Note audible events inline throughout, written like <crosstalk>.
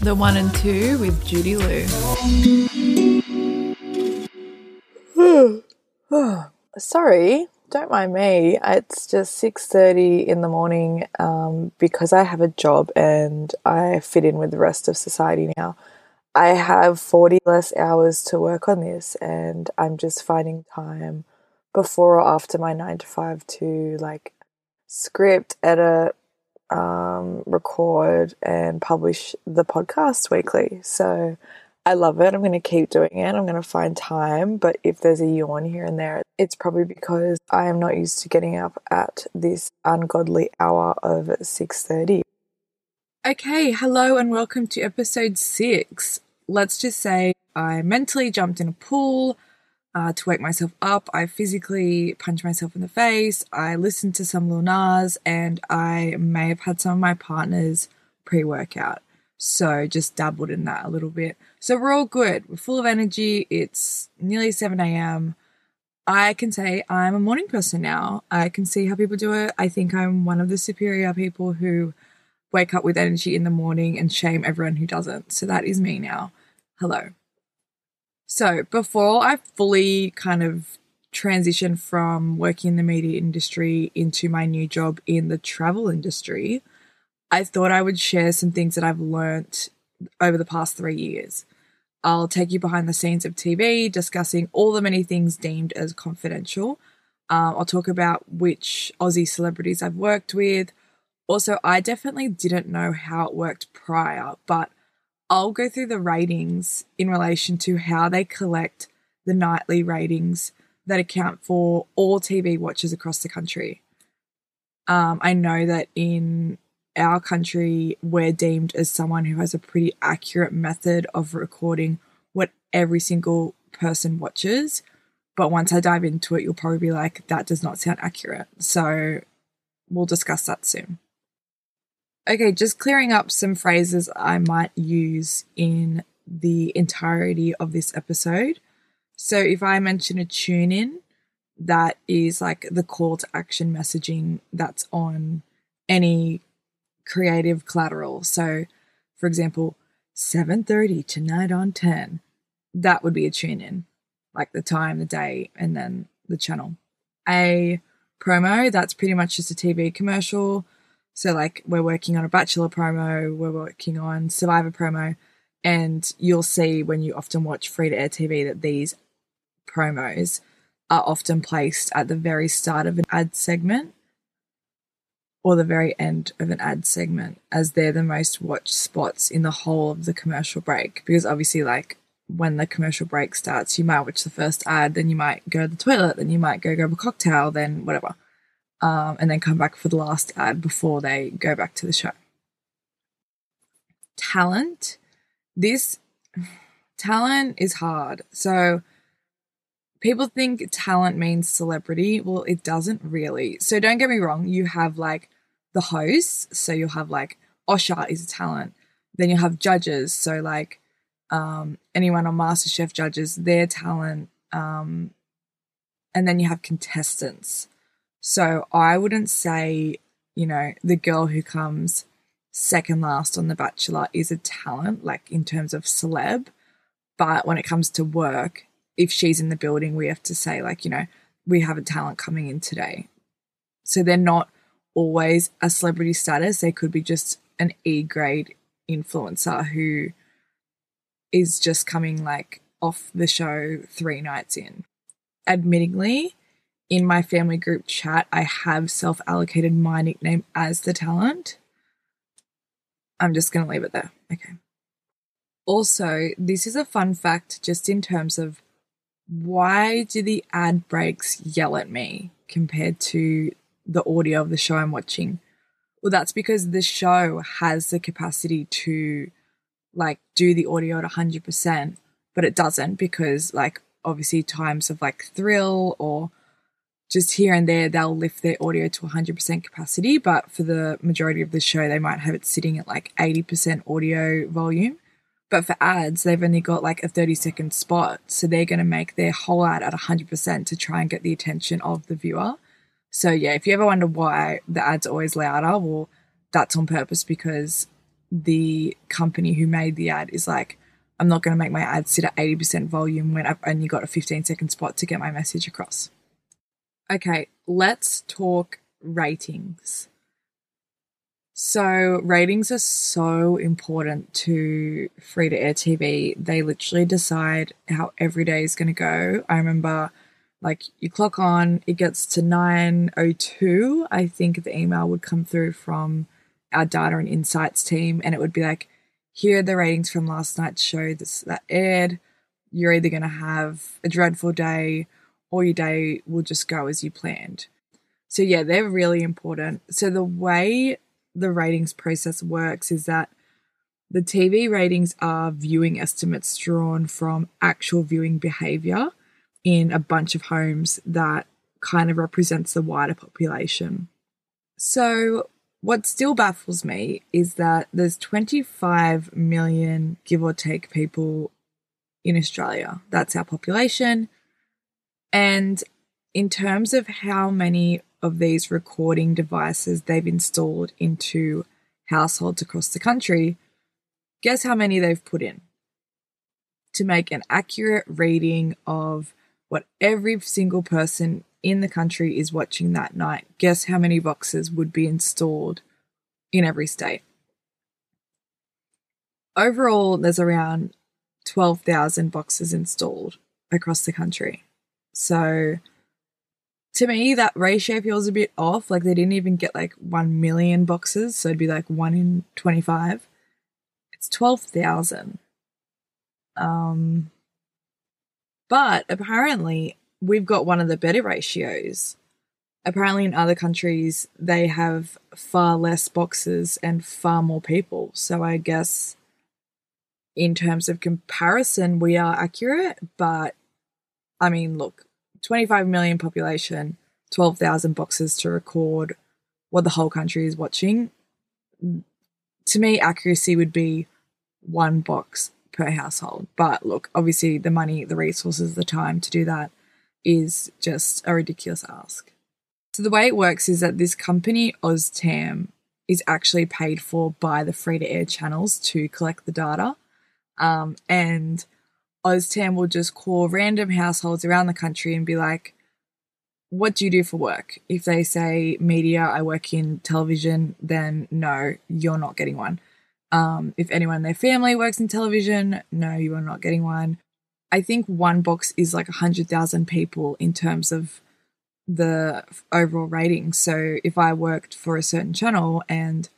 The One and Two with Judy Lou. <sighs> Sorry, don't mind me. It's just 6:30 in the morning um, because I have a job and I fit in with the rest of society now. I have 40 less hours to work on this and I'm just finding time before or after my 9 to 5 to like script, edit, um, record and publish the podcast weekly. So I love it. I'm going to keep doing it. I'm going to find time. But if there's a yawn here and there, it's probably because I am not used to getting up at this ungodly hour of 6:30. Okay, hello and welcome to episode six. Let's just say I mentally jumped in a pool uh, to wake myself up. I physically punched myself in the face. I listened to some Lil Nas, and I may have had some of my partner's pre workout. So just dabbled in that a little bit. So we're all good. We're full of energy. It's nearly 7 a.m. I can say I'm a morning person now. I can see how people do it. I think I'm one of the superior people who wake up with energy in the morning and shame everyone who doesn't. So that is me now. Hello. So before I fully kind of transitioned from working in the media industry into my new job in the travel industry, I thought I would share some things that I've learnt over the past three years. I'll take you behind the scenes of TV, discussing all the many things deemed as confidential. Um, I'll talk about which Aussie celebrities I've worked with. Also, I definitely didn't know how it worked prior, but I'll go through the ratings in relation to how they collect the nightly ratings that account for all TV watchers across the country. Um, I know that in our country, we're deemed as someone who has a pretty accurate method of recording what every single person watches. But once I dive into it, you'll probably be like, that does not sound accurate. So we'll discuss that soon. Okay, just clearing up some phrases I might use in the entirety of this episode. So if I mention a tune in, that is like the call to action messaging that's on any creative collateral. So, for example, 7:30 tonight on 10. That would be a tune in, like the time, the day, and then the channel. A promo, that's pretty much just a TV commercial. So like we're working on a bachelor promo, we're working on survivor promo, and you'll see when you often watch free to air TV that these promos are often placed at the very start of an ad segment or the very end of an ad segment as they're the most watched spots in the whole of the commercial break. Because obviously, like when the commercial break starts, you might watch the first ad, then you might go to the toilet, then you might go grab a cocktail, then whatever. Um, and then come back for the last ad before they go back to the show. Talent. This talent is hard. So people think talent means celebrity. Well, it doesn't really. So don't get me wrong. You have like the hosts. So you'll have like Osher is a talent. Then you'll have judges. So like um, anyone on MasterChef judges their talent. Um, and then you have contestants. So I wouldn't say, you know, the girl who comes second last on The Bachelor is a talent, like in terms of celeb. But when it comes to work, if she's in the building, we have to say, like, you know, we have a talent coming in today. So they're not always a celebrity status. They could be just an E grade influencer who is just coming like off the show three nights in. Admittingly, in my family group chat, I have self allocated my nickname as the talent. I'm just going to leave it there. Okay. Also, this is a fun fact just in terms of why do the ad breaks yell at me compared to the audio of the show I'm watching? Well, that's because the show has the capacity to like do the audio at 100%, but it doesn't because, like, obviously, times of like thrill or just here and there, they'll lift their audio to 100% capacity. But for the majority of the show, they might have it sitting at like 80% audio volume. But for ads, they've only got like a 30 second spot. So they're going to make their whole ad at 100% to try and get the attention of the viewer. So yeah, if you ever wonder why the ad's always louder, well, that's on purpose because the company who made the ad is like, I'm not going to make my ad sit at 80% volume when I've only got a 15 second spot to get my message across. Okay, let's talk ratings. So, ratings are so important to free to air TV. They literally decide how every day is going to go. I remember like you clock on, it gets to 902. I think the email would come through from our data and insights team, and it would be like, here are the ratings from last night's show that aired. You're either going to have a dreadful day or your day will just go as you planned. So, yeah, they're really important. So, the way the ratings process works is that the TV ratings are viewing estimates drawn from actual viewing behavior in a bunch of homes that kind of represents the wider population. So, what still baffles me is that there's 25 million, give or take, people in Australia. That's our population. And in terms of how many of these recording devices they've installed into households across the country, guess how many they've put in? To make an accurate reading of what every single person in the country is watching that night. Guess how many boxes would be installed in every state? Overall, there's around 12,000 boxes installed across the country. So, to me, that ratio feels a bit off. Like, they didn't even get like 1 million boxes. So, it'd be like 1 in 25. It's 12,000. Um, but apparently, we've got one of the better ratios. Apparently, in other countries, they have far less boxes and far more people. So, I guess in terms of comparison, we are accurate. But I mean, look, 25 million population, 12,000 boxes to record what the whole country is watching. To me, accuracy would be one box per household. But look, obviously, the money, the resources, the time to do that is just a ridiculous ask. So, the way it works is that this company, OzTam, is actually paid for by the free to air channels to collect the data. Um, and OzTam will just call random households around the country and be like, what do you do for work? If they say media, I work in television, then no, you're not getting one. Um, if anyone in their family works in television, no, you are not getting one. I think one box is like 100,000 people in terms of the overall rating. So if I worked for a certain channel and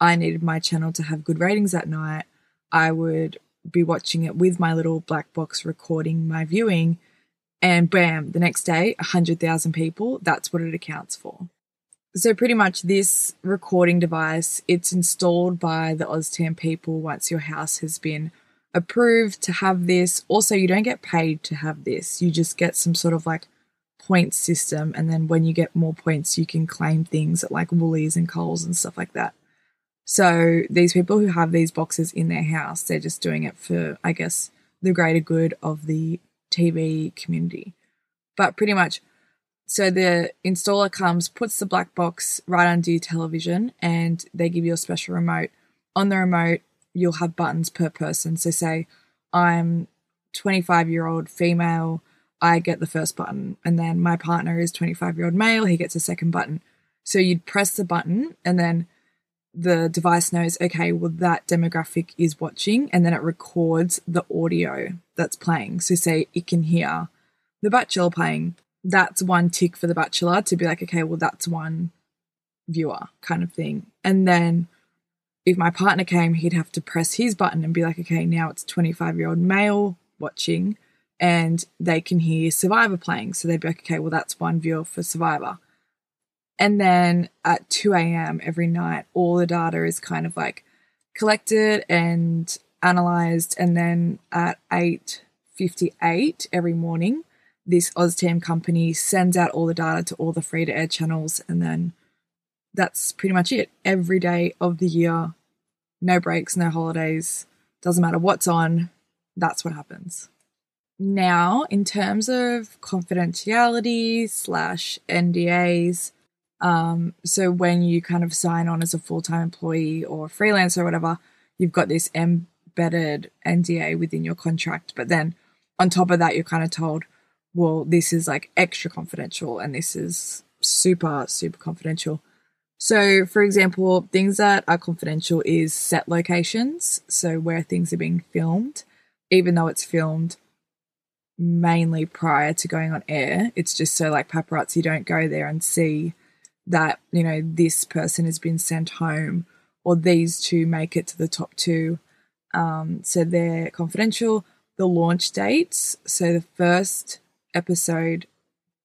I needed my channel to have good ratings that night, I would be watching it with my little black box recording my viewing. And bam, the next day, 100,000 people, that's what it accounts for. So pretty much this recording device, it's installed by the OzTam people once your house has been approved to have this. Also, you don't get paid to have this. You just get some sort of like points system and then when you get more points you can claim things at like Woolies and Coles and stuff like that. So these people who have these boxes in their house, they're just doing it for I guess the greater good of the TV community. But pretty much so the installer comes, puts the black box right under your television, and they give you a special remote. On the remote, you'll have buttons per person. So say I'm 25 year old female, I get the first button, and then my partner is 25 year old male, he gets a second button. So you'd press the button, and then the device knows, okay, well, that demographic is watching, and then it records the audio that's playing. So, say it can hear The Bachelor playing, that's one tick for The Bachelor to be like, okay, well, that's one viewer kind of thing. And then if my partner came, he'd have to press his button and be like, okay, now it's 25 year old male watching and they can hear Survivor playing. So they'd be like, okay, well, that's one viewer for Survivor. And then at 2 a.m. every night, all the data is kind of like collected and analyzed. And then at 8.58 every morning, this OzTam company sends out all the data to all the free to air channels, and then that's pretty much it. Every day of the year, no breaks, no holidays, doesn't matter what's on, that's what happens. Now, in terms of confidentiality slash NDAs, um, so when you kind of sign on as a full time employee or freelancer or whatever, you've got this embedded NDA within your contract, but then on top of that, you're kind of told, well, this is like extra confidential and this is super, super confidential. So, for example, things that are confidential is set locations, so where things are being filmed, even though it's filmed mainly prior to going on air. It's just so like paparazzi don't go there and see that, you know, this person has been sent home or these two make it to the top two. Um, so they're confidential. The launch dates. So the first episode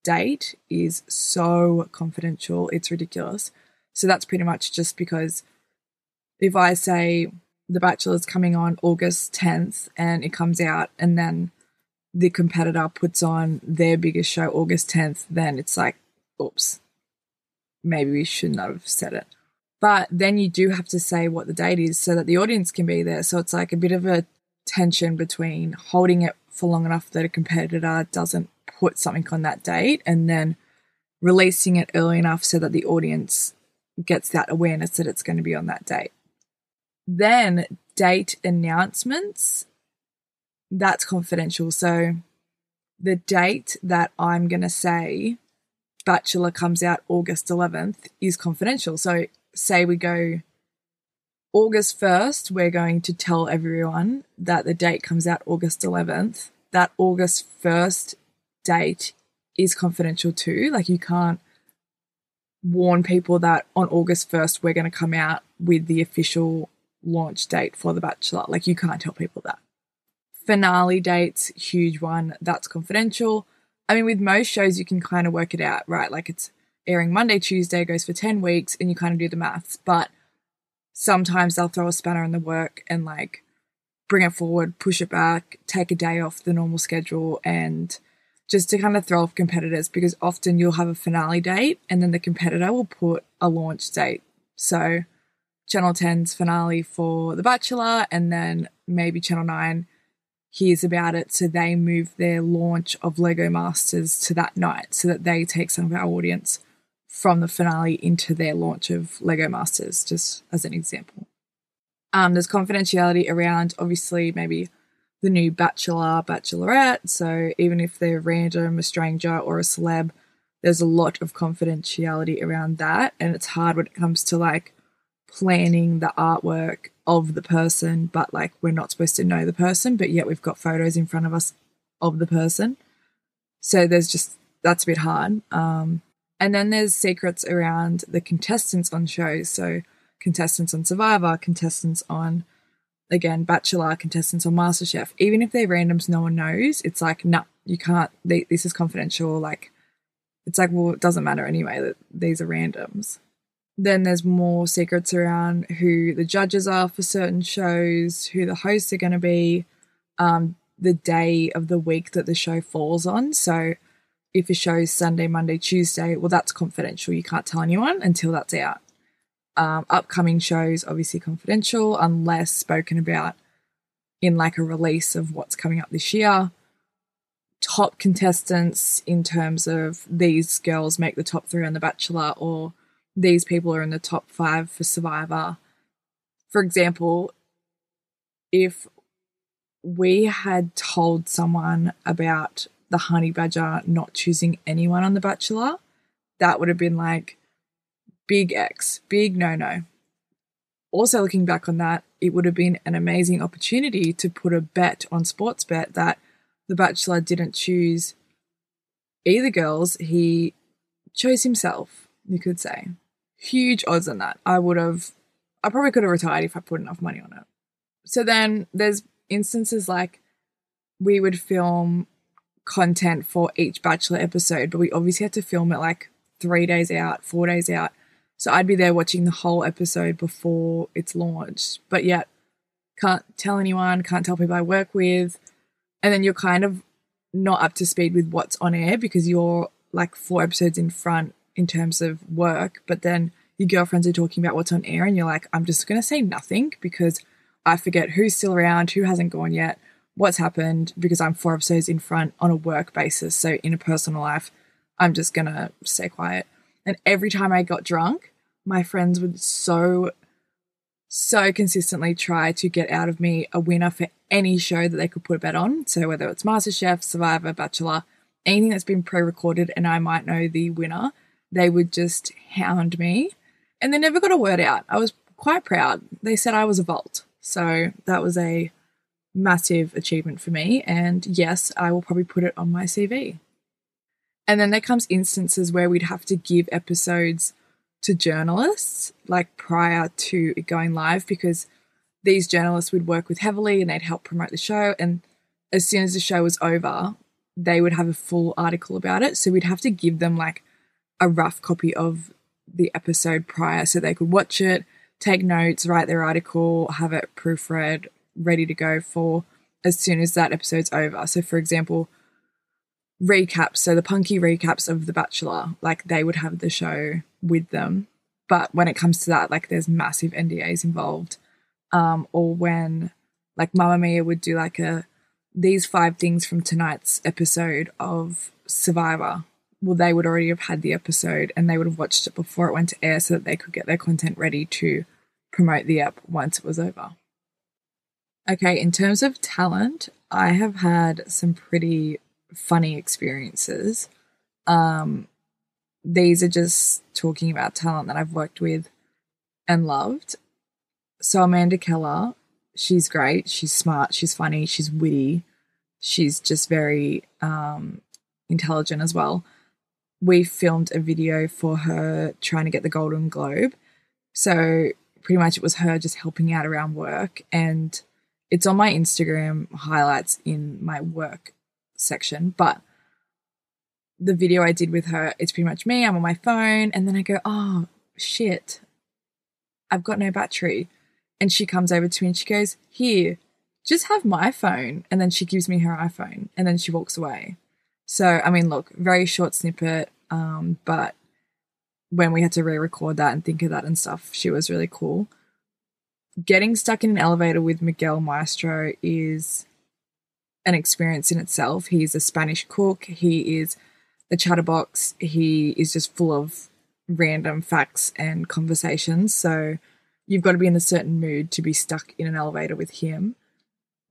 date is so confidential. It's ridiculous. So that's pretty much just because if I say The Bachelor's coming on August 10th and it comes out and then the competitor puts on their biggest show August 10th, then it's like, oops, maybe we shouldn't have said it. But then you do have to say what the date is so that the audience can be there. So it's like a bit of a tension between holding it for long enough that a competitor doesn't put something on that date and then releasing it early enough so that the audience gets that awareness that it's going to be on that date. Then date announcements that's confidential. So the date that I'm going to say Bachelor comes out August 11th is confidential. So say we go August 1st, we're going to tell everyone that the date comes out August 11th. That August 1st date is confidential too. Like you can't warn people that on August 1st we're going to come out with the official launch date for The Bachelor. Like you can't tell people that finale dates, huge one, that's confidential. I mean, with most shows, you can kind of work it out, right? Like it's airing Monday, Tuesday, goes for 10 weeks, and you kind of do the maths. But sometimes they'll throw a spanner in the work and like bring it forward, push it back, take a day off the normal schedule, and just to kind of throw off competitors because often you'll have a finale date and then the competitor will put a launch date. So, Channel 10's finale for The Bachelor, and then maybe Channel 9 hears about it, so they move their launch of Lego Masters to that night so that they take some of our audience from the finale into their launch of Lego Masters, just as an example. Um, there's confidentiality around obviously maybe the new Bachelor, Bachelorette. So even if they're random, a stranger, or a celeb, there's a lot of confidentiality around that. And it's hard when it comes to like planning the artwork of the person, but like we're not supposed to know the person, but yet we've got photos in front of us of the person. So there's just that's a bit hard. Um, and then there's secrets around the contestants on shows. So contestants on Survivor, contestants on again Bachelor, contestants on MasterChef. Even if they're randoms, no one knows. It's like no, nah, you can't. They, this is confidential. Like it's like well, it doesn't matter anyway that these are randoms. Then there's more secrets around who the judges are for certain shows, who the hosts are going to be, um, the day of the week that the show falls on. So if a show's Sunday, Monday, Tuesday, well, that's confidential. You can't tell anyone until that's out. Um, upcoming shows, obviously confidential, unless spoken about in like a release of what's coming up this year. Top contestants in terms of these girls make the top three on The Bachelor or these people are in the top five for Survivor. For example, if we had told someone about the honey badger not choosing anyone on The Bachelor, that would have been like big X, big no no. Also, looking back on that, it would have been an amazing opportunity to put a bet on Sportsbet that The Bachelor didn't choose either girls, he chose himself, you could say huge odds on that. I would have, I probably could have retired if I put enough money on it. So then there's instances like we would film content for each Bachelor episode, but we obviously had to film it like three days out, four days out. So I'd be there watching the whole episode before it's launched, but yet can't tell anyone, can't tell people I work with. And then you're kind of not up to speed with what's on air because you're like four episodes in front in terms of work, but then your girlfriends are talking about what's on air and you're like, I'm just going to say nothing because I forget who's still around, who hasn't gone yet, what's happened because I'm four episodes in front on a work basis. So in a personal life, I'm just going to stay quiet. And every time I got drunk, my friends would so so consistently try to get out of me a winner for any show that they could put a bet on. So whether it's MasterChef, Survivor, Bachelor, anything that's been pre-recorded and I might know the winner, they would just hound me. And they never got a word out. I was quite proud. They said I was a vault. So that was a massive achievement for me. And yes, I will probably put it on my CV. And then there comes instances where we'd have to give episodes to journalists, like prior to it going live, because these journalists would work with heavily and they'd help promote the show. And as soon as the show was over, they would have a full article about it. So we'd have to give them like a rough copy of the episode prior so they could watch it, take notes, write their article, have it proofread, ready to go for as soon as that episode's over. So, for example, recaps, so the Punkee recaps of The Bachelor, like they would have the show with them. But when it comes to that, like there's massive NDAs involved. Um, or when like Mamamia would do like a these five things from tonight's episode of Survivor. Well, they would already have had the episode and they would have watched it before it went to air so that they could get their content ready to promote the app once it was over. Okay, in terms of talent, I have had some pretty funny experiences. Um, these are just talking about talent that I've worked with and loved. So, Amanda Keller, she's great. She's smart. She's funny. She's witty. She's just very um, intelligent as well. We filmed a video for her trying to get the Golden Globe. So, pretty much it was her just helping out around work. And it's on my Instagram highlights in my work section, but the video I did with her, it's pretty much me. I'm on my phone, and then I go, oh shit, I've got no battery. And she comes over to me and she goes, Here, just have my phone. And then she gives me her iPhone and then she walks away. So, I mean, look, very short snippet, um, but when we had to re record that and think of that and stuff, she was really cool. Getting stuck in an elevator with Miguel Maestre is an experience in itself. He's a Spanish cook. He is a chatterbox. He is just full of random facts and conversations. So you've got to be in a certain mood to be stuck in an elevator with him.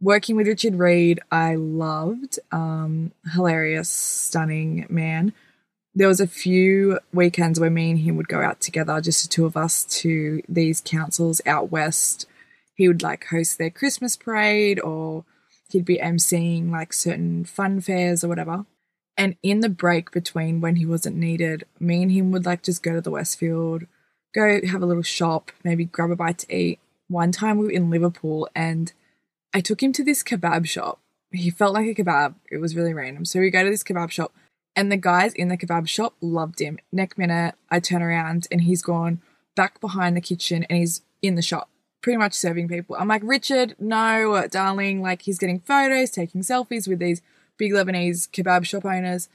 Working with Richard Reid, I loved. Um, hilarious, stunning man. There was a few weekends where me and him would go out together, just the two of us, to these councils out west. He would like host their Christmas parade or he'd be emceeing like certain fun fairs or whatever. And in the break between when he wasn't needed, me and him would like just go to the Westfield, go have a little shop, maybe grab a bite to eat. One time we were in Liverpool and I took him to this kebab shop. He felt like a kebab. It was really random. So we go to this kebab shop and the guys in the kebab shop loved him. Next minute, I turn around and he's gone back behind the kitchen and he's in the shop pretty much serving people. I'm like, Richard, no, darling. Like, he's getting photos, taking selfies with these big Lebanese kebab shop owners.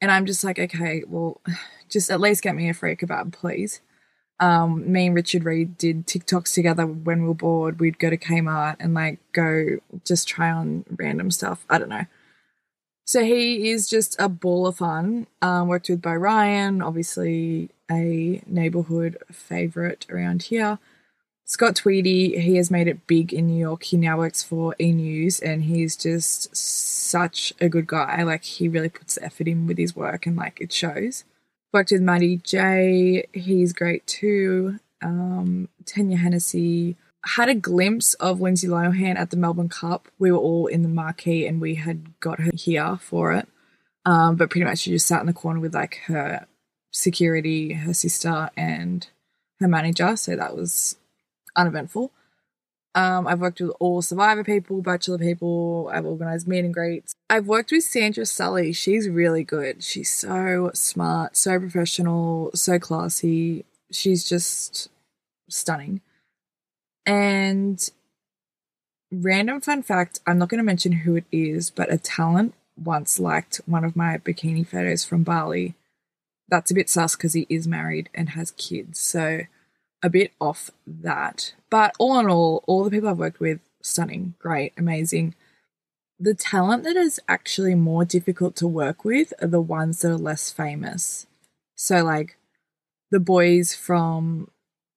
And I'm just like, okay, well, <sighs> just at least get me a free kebab, please. Um, me and Richard Reid did TikToks together when we were bored. We'd go to Kmart and like go just try on random stuff. I don't know. So he is just a ball of fun. Um, worked with by Ryan, obviously a neighborhood favorite around here. Scott Tweedie, he has made it big in New York. He now works for E News and he's just such a good guy. Like, he really puts effort in with his work and, like, it shows. Worked with Matty J, he's great too. Um, Tanya Hennessy. Had a glimpse of Lindsay Lohan at the Melbourne Cup. We were all in the marquee and we had got her here for it. Um, but pretty much she just sat in the corner with like her security, her sister, and her manager. So that was uneventful. Um, I've worked with all Survivor people, Bachelor people. I've organized meet and greets. I've worked with Sandra Sully. She's really good. She's so smart, so professional, so classy. She's just stunning. And random fun fact I'm not going to mention who it is, but a talent once liked one of my bikini photos from Bali. That's a bit sus because he is married and has kids. So a bit off that. But all in all, all the people I've worked with, stunning, great, amazing. The talent that is actually more difficult to work with are the ones that are less famous. So, like the boys from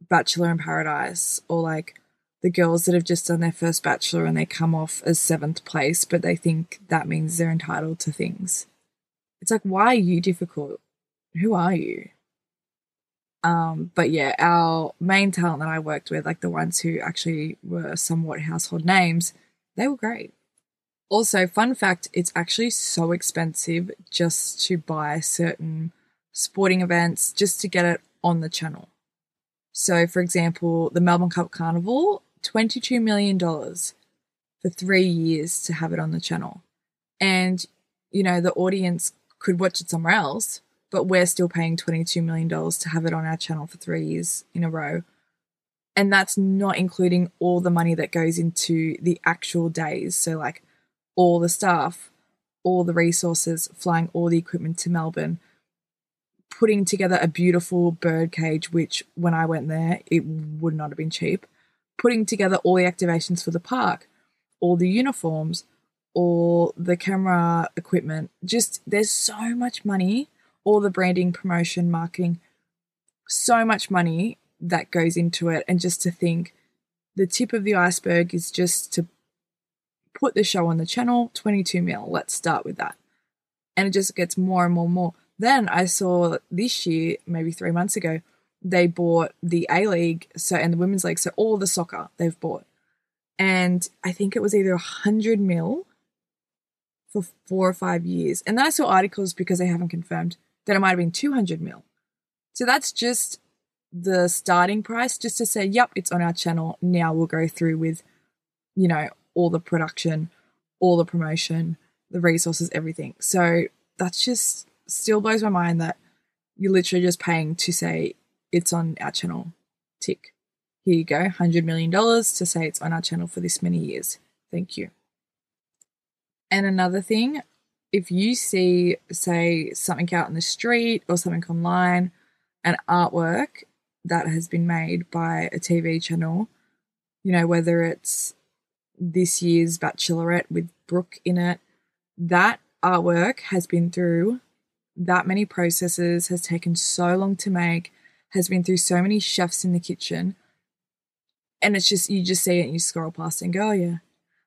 Bachelor in Paradise, or like the girls that have just done their first bachelor and they come off as seventh place, but they think that means they're entitled to things. It's like, why are you difficult? Who are you? Um, but yeah, our main talent that I worked with, like the ones who actually were somewhat household names, they were great. Also, fun fact, it's actually so expensive just to buy certain sporting events just to get it on the channel. So, for example, the Melbourne Cup Carnival, $22 million for three years to have it on the channel. And, you know, the audience could watch it somewhere else, but we're still paying $22 million to have it on our channel for three years in a row. And that's not including all the money that goes into the actual days. So, like all the staff, all the resources, flying all the equipment to Melbourne, putting together a beautiful bird cage, which when I went there, it would not have been cheap, putting together all the activations for the park, all the uniforms, all the camera equipment. Just there's so much money, all the branding, promotion, marketing, so much money that goes into it. And just to think the tip of the iceberg is just to put the show on the channel, 22 mil. Let's start with that. And it just gets more and more and more. Then I saw this year, maybe three months ago, they bought the A League, so and the Women's League, so all the soccer they've bought. And I think it was either a 100 mil for four or five years. And then I saw articles because they haven't confirmed that it might have been 200 mil. So that's just the starting price, just to say, yep, it's on our channel. Now we'll go through with, you know, all the production, all the promotion, the resources, everything. So that's just still blows my mind that you're literally just paying to say it's on our channel. Tick. Here you go, $100 million to say it's on our channel for this many years. Thank you. And another thing, if you see, say, something out in the street or something online, an artwork that has been made by a TV channel, you know, whether it's this year's Bachelorette with Brooke in it. That artwork has been through that many processes, has taken so long to make, has been through so many chefs in the kitchen. And it's just, you just see it and you scroll past and go, oh, yeah.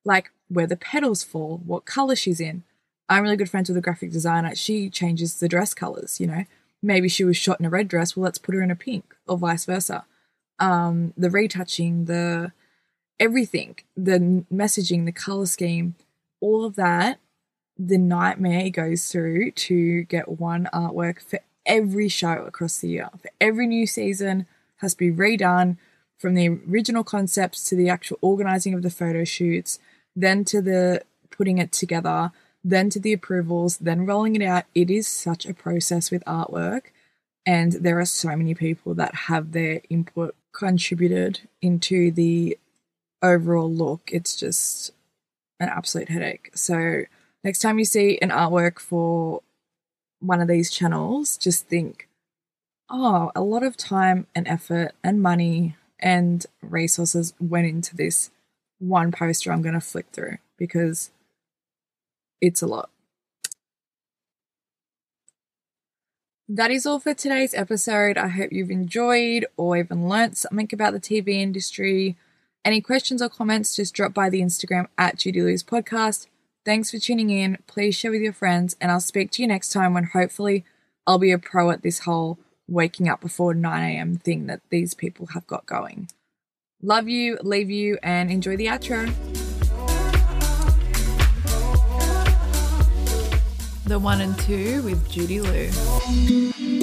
Like where the petals fall, what color she's in. I'm really good friends with a graphic designer. She changes the dress colors, you know. Maybe she was shot in a red dress. Well, let's put her in a pink, or vice versa. Um, the retouching, the everything the messaging, the color scheme, all of that, the nightmare goes through to get one artwork for every show across the year. For every new season has to be redone from the original concepts to the actual organizing of the photo shoots, then to the putting it together, then to the approvals, then rolling it out. It is such a process with artwork. And there are so many people that have their input contributed into the overall look, it's just an absolute headache. So, next time you see an artwork for one of these channels, just think, oh, a lot of time and effort and money and resources went into this one poster I'm going to flick through because it's a lot. That is all for today's episode. I hope you've enjoyed or even learnt something about the TV industry any questions or comments, just drop by the Instagram at Judy Lou's podcast. Thanks for tuning in. Please share with your friends, and I'll speak to you next time when hopefully I'll be a pro at this whole waking up before 9 a.m. thing that these people have got going. Love you, leave you, and enjoy the outro. The one and two with Judy Lou.